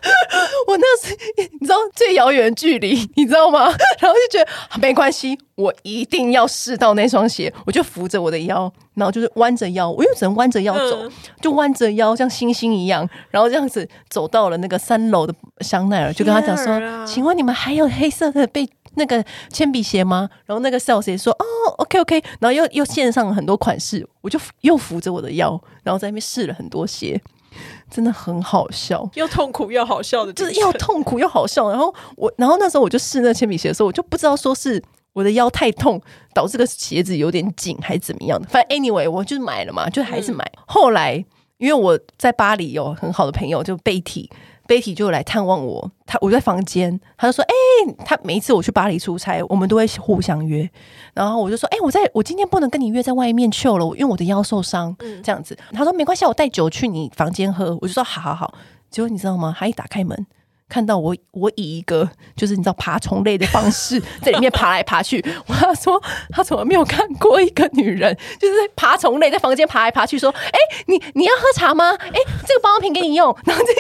我那时你知道最遥远距离，你知道吗？然后就觉得没关系，我一定要试到那双鞋。我就扶着我的腰，然后就是弯着腰，我又只能弯着腰走，嗯、就弯着腰像星星一样，然后这样子走到了那个三楼的香奈儿，就跟他讲说：“啊、请问你们还有黑色的被那个铅笔鞋吗？”然后那个 sales 说：“哦，OK OK。”然后又又献上了很多款式，我就又扶着我的腰，然后在那边试了很多鞋。真的很好笑，又痛苦又好笑的，就是又痛苦又好笑。然后我，然后那时候我就试那铅笔鞋的时候，我就不知道说是我的腰太痛导致这个鞋子有点紧，还是怎么样的。反正 anyway，我就是买了嘛，就还是买。嗯、后来因为我在巴黎有很好的朋友，就贝蒂。Betty 就来探望我，他我在房间，他就说：“哎、欸，他每一次我去巴黎出差，我们都会互相约。然后我就说：哎、欸，我在我今天不能跟你约在外面去了，因为我的腰受伤。嗯，这样子。他说没关系，我带酒去你房间喝。我就说好好好。结果你知道吗？他一打开门，看到我，我以一个就是你知道爬虫类的方式 在里面爬来爬去。我他说他从来没有看过一个女人就是爬虫类在房间爬来爬去，说：哎、欸，你你要喝茶吗？哎、欸，这个保养品给你用。然后这。”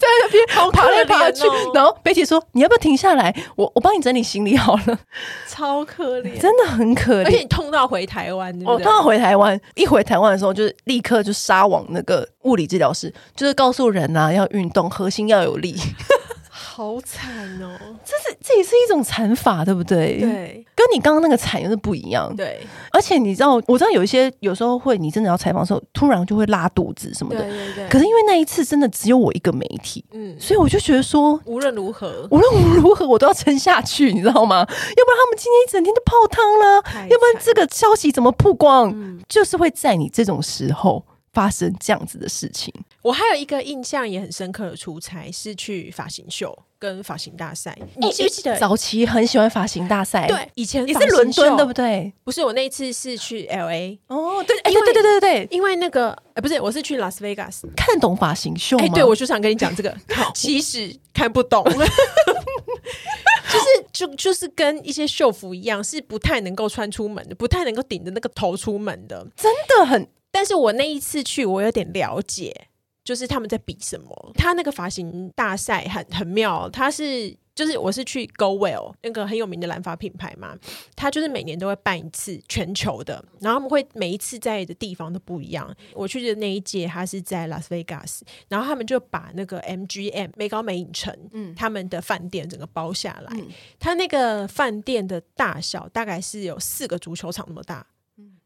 在那边爬来爬去，哦、然后贝姐说：“你要不要停下来？我我帮你整理行李好了。”超可怜，真的很可怜。而且你痛到回台湾，我痛到回台湾，一回台湾的时候，就是立刻就杀往那个物理治疗室，就是告诉人啊，要运动，核心要有力。好惨哦！这是这也是一种惨法，对不对？对，跟你刚刚那个惨又是不一样。对，而且你知道，我知道有一些有时候会，你真的要采访的时候，突然就会拉肚子什么的。对对对。可是因为那一次真的只有我一个媒体，嗯，所以我就觉得说，无论如何，无论如何，我都要撑下去，你知道吗？要不然他们今天一整天都泡汤了，要不然这个消息怎么曝光？嗯，就是会在你这种时候。发生这样子的事情，我还有一个印象也很深刻的出差是去发型秀跟发型大赛。你记不记得早期很喜欢发型大赛？对，以前也是伦敦，对不对？不是，我那一次是去 LA。哦，对，对对对对对，因为那个，哎，不是，我是去拉斯维加斯。看懂发型秀吗？哎，对，我就想跟你讲这个，其实看不懂，就是就就是跟一些秀服一样，是不太能够穿出门的，不太能够顶着那个头出门的，真的很。但是我那一次去，我有点了解，就是他们在比什么。他那个发型大赛很很妙，他是就是我是去 Go Well 那个很有名的染发品牌嘛，他就是每年都会办一次全球的，然后他们会每一次在的地方都不一样。我去的那一届，他是在拉斯维加斯，然后他们就把那个 MGM 美高美影城，嗯，他们的饭店整个包下来，他那个饭店的大小大概是有四个足球场那么大。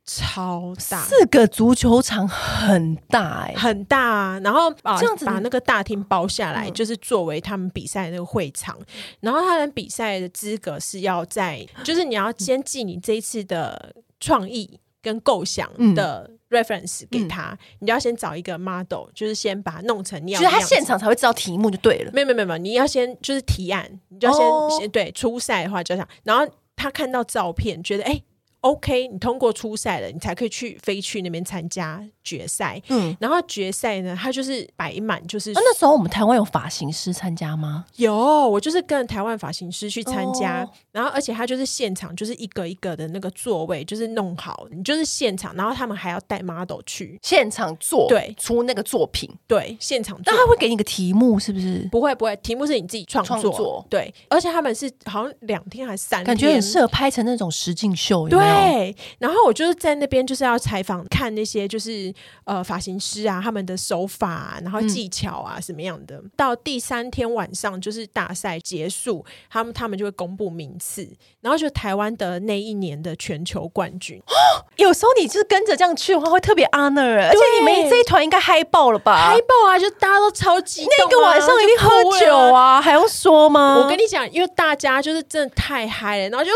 超大，四个足球场很大哎、欸，很大啊。然后把这样子把那个大厅包下来，就是作为他们比赛的那个会场。嗯、然后他们比赛的资格是要在，就是你要先寄你这一次的创意跟构想的 reference 给他，嗯、你就要先找一个 model，就是先把它弄成你要，就是他现场才会知道题目就对了。没有没有没有，你要先就是提案，你就要先、哦、先对初赛的话就这样。然后他看到照片，觉得哎。欸 OK，你通过初赛了，你才可以去飞去那边参加决赛。嗯，然后决赛呢，它就是摆满，就是、啊、那时候我们台湾有发型师参加吗？有，我就是跟台湾发型师去参加，哦、然后而且他就是现场，就是一个一个的那个座位，就是弄好，你就是现场，然后他们还要带 model 去现场做，对，出那个作品，对，现场做。那他会给你个题目，是不是？不会，不会，题目是你自己创作，创作对，而且他们是好像两天还是三天，感觉很适合拍成那种实境秀，有有？对，然后我就是在那边就是要采访，看那些就是呃发型师啊，他们的手法啊，然后技巧啊，什么样的。嗯、到第三天晚上就是大赛结束，他们他们就会公布名次，然后就台湾的那一年的全球冠军。有时候你就是跟着这样去的话，会特别 honor，而且你们这一团应该嗨爆了吧？嗨爆啊！就大家都超激动、啊，那个晚上一定喝酒啊，还用说吗？我跟你讲，因为大家就是真的太嗨了，然后就，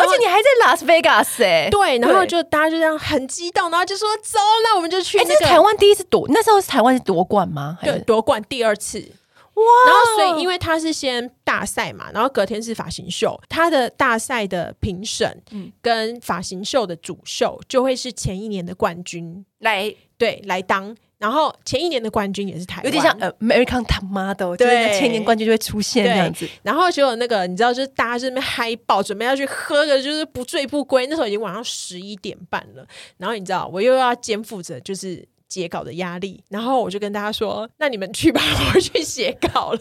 而且你还在拉斯维加斯哎，对，然后就大家就这样很激动，然后就说走，那我们就去、那台湾第一次夺，那时候是台湾是夺冠吗？对，夺冠第二次。哇！然后所以因为他是先大赛嘛，然后隔天是发型秀，他的大赛的评审跟发型秀的主秀就会是前一年的冠军来对来当，然后前一年的冠军也是台湾，有点像呃 American Top Model，对，就是前年冠军就会出现这样子。然后结果那个你知道，就是大家在那边嗨爆，准备要去喝个就是不醉不归。那时候已经晚上十一点半了，然后你知道我又要肩负着就是。截稿的压力，然后我就跟大家说：“那你们去吧，我去写稿了。”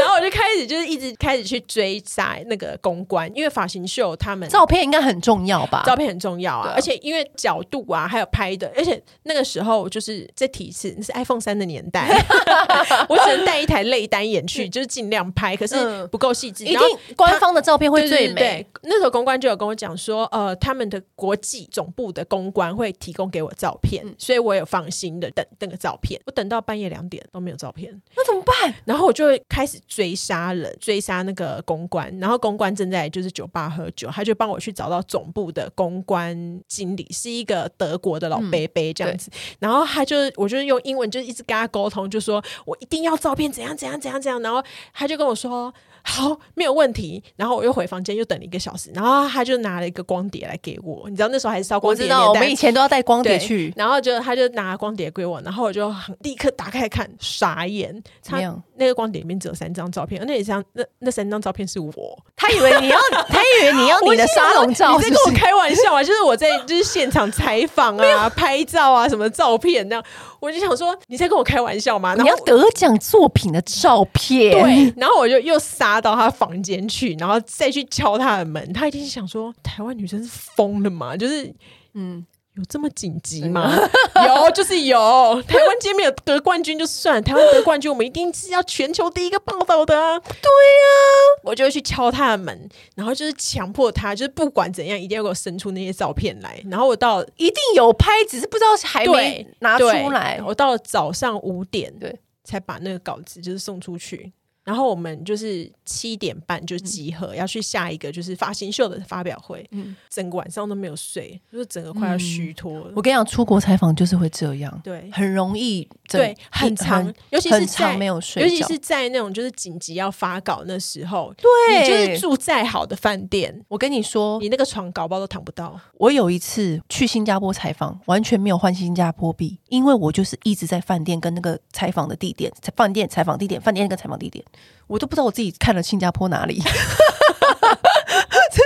然后我就开始就是一直开始去追杀那个公关，因为发型秀他们照片应该很重要吧？照片很重要啊，而且因为角度啊，还有拍的，而且那个时候就是这提示，那是 iPhone 三的年代，我只能带一台类单眼去，就是尽量拍，可是不够细致。一定官方的照片会最美。对，那时候公关就有跟我讲说，呃，他们的国际总部的公关会提供给我照片，所以我有放心的等那个照片。我等到半夜两点都没有照片，那怎么办？然后我就会开始追杀人，追杀那个公关。然后公关正在就是酒吧喝酒，他就帮我去找到总部的公关经理，是一个德国的老伯伯这样子。嗯、然后他就，我就用英文就一直跟他沟通，就说我一定要照片，怎样怎样怎样怎样。然后他就跟我说。好，没有问题。然后我又回房间，又等了一个小时。然后他就拿了一个光碟来给我，你知道那时候还是烧光碟。我知道，我们以前都要带光碟去。然后就他就拿光碟给我，然后我就立刻打开看，傻眼。他那个光碟里面只有三张照片，那张那那三张照片是我。他以为你要，他以为你要你的沙龙照是是，你在跟我开玩笑啊？就是我在就是现场采访啊、拍照啊什么照片那样。我就想说你在跟我开玩笑吗？你要得奖作品的照片。对，然后我就又杀到他房间去，然后再去敲他的门。他一定是想说，台湾女生是疯了吗？就是，嗯，有这么紧急吗？有，就是有。台湾今天没有得冠军就算，台湾得冠军，我们一定是要全球第一个报道的啊！对呀、啊，我就会去敲他的门，然后就是强迫他，就是不管怎样，一定要给我伸出那些照片来。然后我到一定有拍，只是不知道还没拿出来。我到了早上五点，对，才把那个稿子就是送出去。然后我们就是七点半就集合，嗯、要去下一个就是发型秀的发表会。嗯，整个晚上都没有睡，就是整个快要虚脱了。我跟你讲，出国采访就是会这样，对，很容易，对，很长，尤其是在没有睡，尤其是在那种就是紧急要发稿那时候，对，你就是住再好的饭店，我跟你说，你那个床搞不好都躺不到。我有一次去新加坡采访，完全没有换新加坡币，因为我就是一直在饭店跟那个采访的地点，饭店采访地点，饭店跟采访地点。我都不知道我自己看了新加坡哪里，真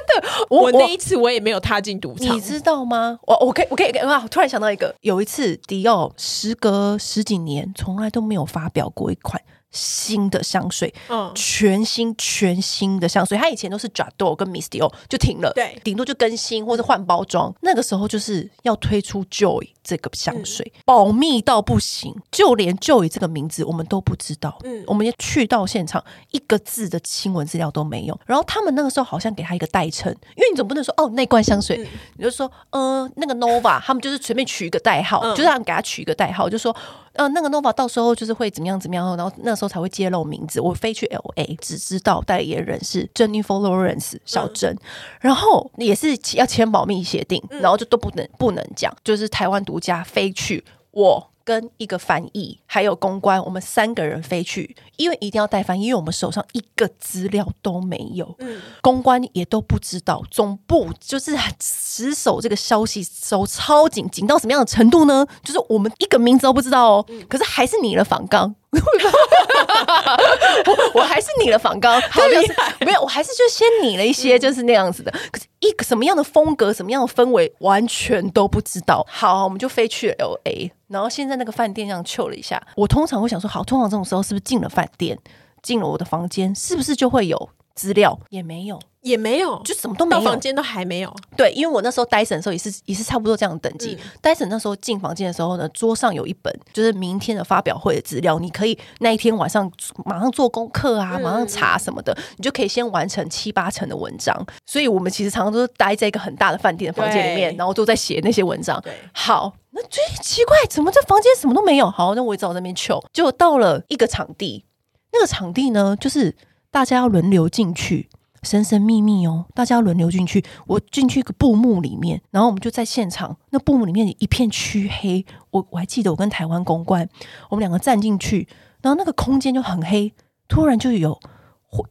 的。我，我那一次我也没有踏进赌场，你知道吗？我我可以我可以哇！突然想到一个，有一次迪奥时隔十几年从来都没有发表过一款。新的香水，嗯，全新全新的香水，它以前都是 Jado 跟 Miss Dior 就停了，对，顶多就更新或者换包装。那个时候就是要推出 Joy 这个香水，嗯、保密到不行，就连 Joy 这个名字我们都不知道。嗯，我们也去到现场，一个字的新闻资料都没有。然后他们那个时候好像给他一个代称，因为你总不能说哦那罐香水，嗯、你就说呃那个 Nova，他们就是随便取一个代号，嗯、就是让给他取一个代号，就说。呃，那个 Nova 到时候就是会怎么样怎么样，然后那时候才会揭露名字。我飞去 LA，只知道代言人是 Jennifer Lawrence 小珍，嗯、然后也是要签保密协定，然后就都不能不能讲，就是台湾独家飞去我。跟一个翻译还有公关，我们三个人飞去，因为一定要带翻译，因为我们手上一个资料都没有，嗯，公关也都不知道，总部就是死守这个消息，守超紧，紧到什么样的程度呢？就是我们一个名字都不知道哦，嗯、可是还是你了访纲。我我还是拟了仿纲，好厉害！没有，我还是就先拟了一些，就是那样子的。可是一个什么样的风格，什么样的氛围，完全都不知道。好，我们就飞去了 LA，然后现在那个饭店这样瞅了一下。我通常会想说，好，通常这种时候是不是进了饭店，进了我的房间，是不是就会有资料？也没有。也没有，就什么都没有，房间都还没有。对，因为我那时候 Dyson 的时候也是也是差不多这样的等级。嗯、Dyson 那时候进房间的时候呢，桌上有一本就是明天的发表会的资料，你可以那一天晚上马上做功课啊，马上查什么的，嗯、你就可以先完成七八成的文章。所以我们其实常常都是待在一个很大的饭店的房间里面，然后都在写那些文章。对好，那最奇怪，怎么这房间什么都没有？好，那我也在那边求，就到了一个场地，那个场地呢，就是大家要轮流进去。神神秘秘哦，大家要轮流进去。我进去一个布幕里面，然后我们就在现场。那布幕里面一片黢黑，我我还记得我跟台湾公关，我们两个站进去，然后那个空间就很黑。突然就有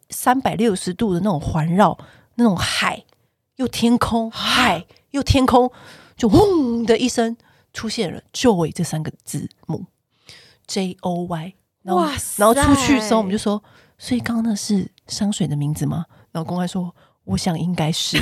三百六十度的那种环绕，那种海又天空，海又天空，就轰的一声出现了 “Joy” 这三个字母，J O Y。然后哇塞然后出去的时候，我们就说，所以刚刚那是香水的名字吗？然后公开说：“我想应该是。”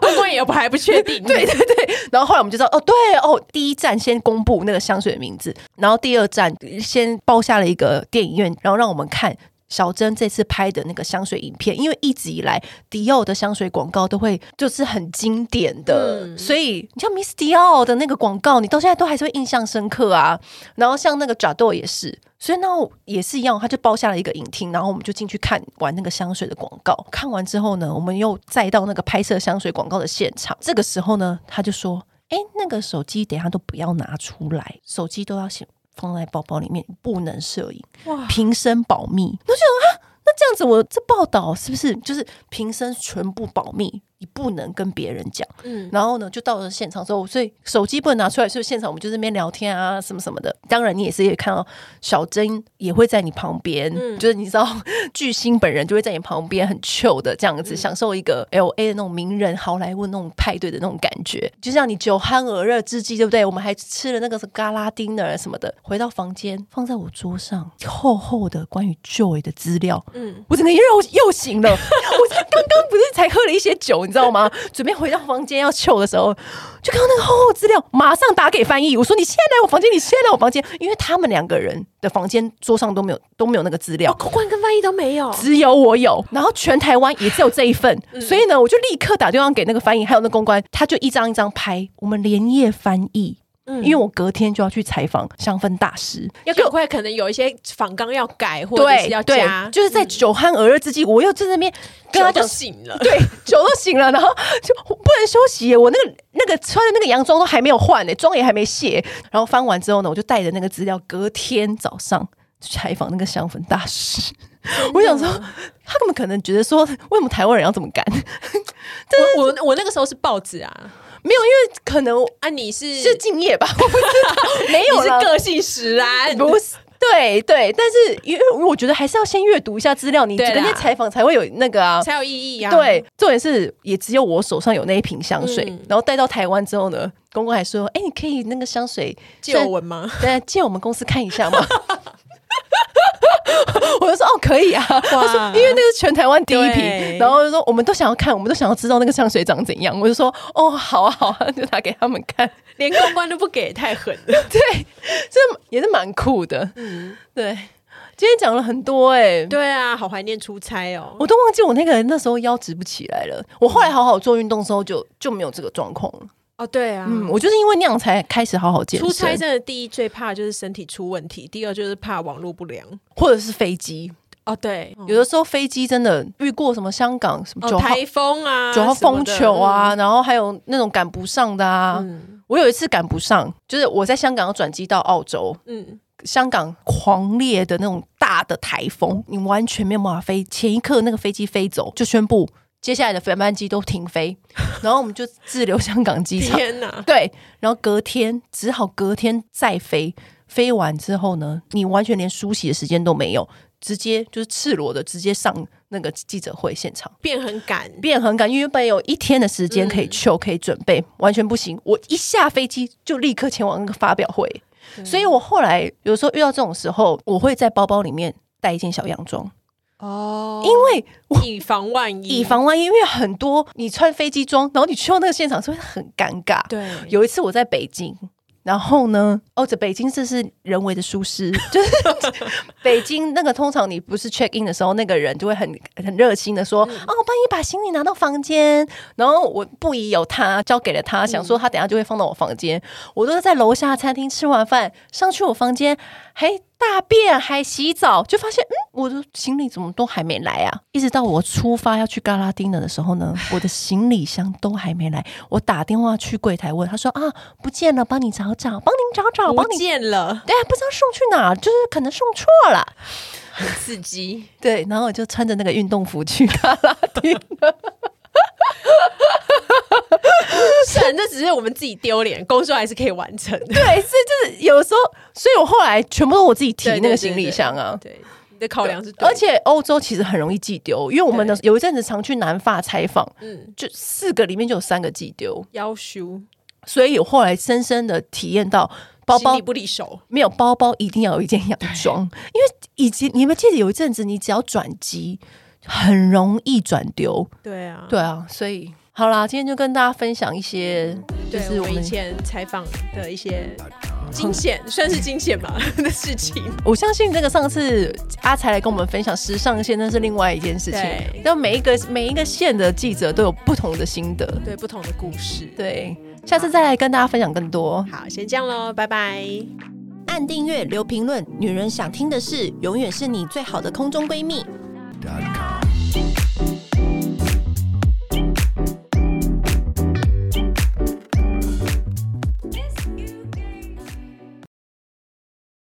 公关也不还不确定。对对对，然后后来我们就知道，哦，对哦，第一站先公布那个香水的名字，然后第二站先包下了一个电影院，然后让我们看。小珍这次拍的那个香水影片，因为一直以来迪奥的香水广告都会就是很经典的，嗯、所以你像 Miss 迪奥的那个广告，你到现在都还是会印象深刻啊。然后像那个 Jado 也是，所以那也是一样，他就包下了一个影厅，然后我们就进去看完那个香水的广告。看完之后呢，我们又再到那个拍摄香水广告的现场。这个时候呢，他就说：“哎，那个手机等一下都不要拿出来，手机都要先。”放在包包里面，不能摄影，哇，平生保密。我就想啊，那这样子，我这报道是不是就是平生全部保密？你不能跟别人讲，嗯，然后呢，就到了现场之后，所以手机不能拿出来，所以现场我们就在那边聊天啊，什么什么的。当然，你也是也看到小珍也会在你旁边，嗯，就是你知道巨星本人就会在你旁边，很 chill 的这样子，嗯，享受一个 LA 的那种名人好莱坞那种派对的那种感觉。就像你酒酣耳热之际，对不对？我们还吃了那个是 Gala dinner 什么的，回到房间放在我桌上厚厚的关于 Joy 的资料，嗯，我整个又又醒了。我刚刚不是才喝了一些酒。你知道吗？准备回到房间要求的时候，就看到那个厚厚资料，马上打给翻译。我说：“你现在来我房间，你现在来我房间。”因为他们两个人的房间桌上都没有都没有那个资料，公关跟翻译都没有，只有我有。然后全台湾也只有这一份，嗯、所以呢，我就立刻打电话给那个翻译，还有那个公关，他就一张一张拍，我们连夜翻译。嗯，因为我隔天就要去采访香氛大师，要赶快可能有一些访纲要改或者是要加，就是在酒酣耳热之际，我又在那边跟他讲醒了，对，酒都醒了，然后就不能休息，我那个那个穿的那个洋装都还没有换呢，妆也还没卸，然后翻完之后呢，我就带着那个资料，隔天早上采访那个香氛大师。我想说，他们可能觉得说，为什么台湾人要这么干？我我我那个时候是报纸啊。没有，因为可能啊，你是是敬业吧？我不知道，没有了，是个性使然，不是？对对，但是因为我觉得还是要先阅读一下资料，你那些采访才会有那个啊，才有意义啊。对，重点是也只有我手上有那一瓶香水，嗯、然后带到台湾之后呢，公公还说：“哎，你可以那个香水借我闻吗？对，借我们公司看一下吗？” 我就说哦，可以啊。他说，因为那是全台湾第一瓶，对然后就说我们都想要看，我们都想要知道那个香水长怎样。我就说哦，好啊，好啊，就拿给他们看，连公关都不给，太狠了。对，这也是蛮酷的。嗯，对。今天讲了很多哎、欸，对啊，好怀念出差哦。我都忘记我那个那时候腰直不起来了。我后来好好做运动之后就，就就没有这个状况了。哦，对啊，嗯，我就是因为那样才开始好好健身。出差真的第一最怕就是身体出问题，第二就是怕网络不良，或者是飞机。哦，对，有的时候飞机真的遇过什么香港什么九号台风啊，九号风球啊，然后还有那种赶不上的啊。我有一次赶不上，就是我在香港要转机到澳洲，嗯，香港狂烈的那种大的台风，你完全没有办法飞。前一刻那个飞机飞走，就宣布。接下来的飞班机都停飞，然后我们就滞留香港机场。天哪！对，然后隔天只好隔天再飞。飞完之后呢，你完全连梳洗的时间都没有，直接就是赤裸的直接上那个记者会现场，变很赶，变很赶，因为原本有一天的时间可以去，可以准备，完全不行。我一下飞机就立刻前往那个发表会，所以我后来有时候遇到这种时候，我会在包包里面带一件小洋装。哦，因为以防万一，以防万一，因为很多你穿飞机装，然后你去到那个现场，是会很尴尬。对，有一次我在北京，然后呢，哦，这北京这是人为的疏失，就是北京那个通常你不是 check in 的时候，那个人就会很很热心的说，嗯、哦，我帮你把行李拿到房间，然后我不疑有他，交给了他，想说他等下就会放到我房间，嗯、我都是在楼下餐厅吃完饭上去我房间，嘿。大便还洗澡，就发现嗯，我的行李怎么都还没来啊！一直到我出发要去嘎拉丁了的时候呢，我的行李箱都还没来。我打电话去柜台问，他说啊，不见了，帮你找找，帮您找找，帮你不见了。对啊，不知道送去哪，就是可能送错了，很刺激。对，然后我就穿着那个运动服去嘎拉丁了。是、啊，那只是我们自己丢脸，工作还是可以完成的。对，所以就是有时候，所以我后来全部都我自己提那个行李箱啊。对，你的考量是对，而且欧洲其实很容易寄丢，因为我们的有一阵子常去南法采访，嗯，就四个里面就有三个寄丢，夭寿。所以我后来深深的体验到，包包不离手，没有包包一定要有一件洋装，因为以前你们记得有一阵子，你只要转机，很容易转丢。对啊，对啊，所以。好啦，今天就跟大家分享一些，就是我们以前采访的一些惊险，算是惊险吧 的事情。我相信这个上次阿才来跟我们分享时尚线，那是另外一件事情。那每一个每一个线的记者都有不同的心得，对不同的故事。对，下次再来跟大家分享更多。好，先这样喽，拜拜。按订阅，留评论，女人想听的事，永远是你最好的空中闺蜜。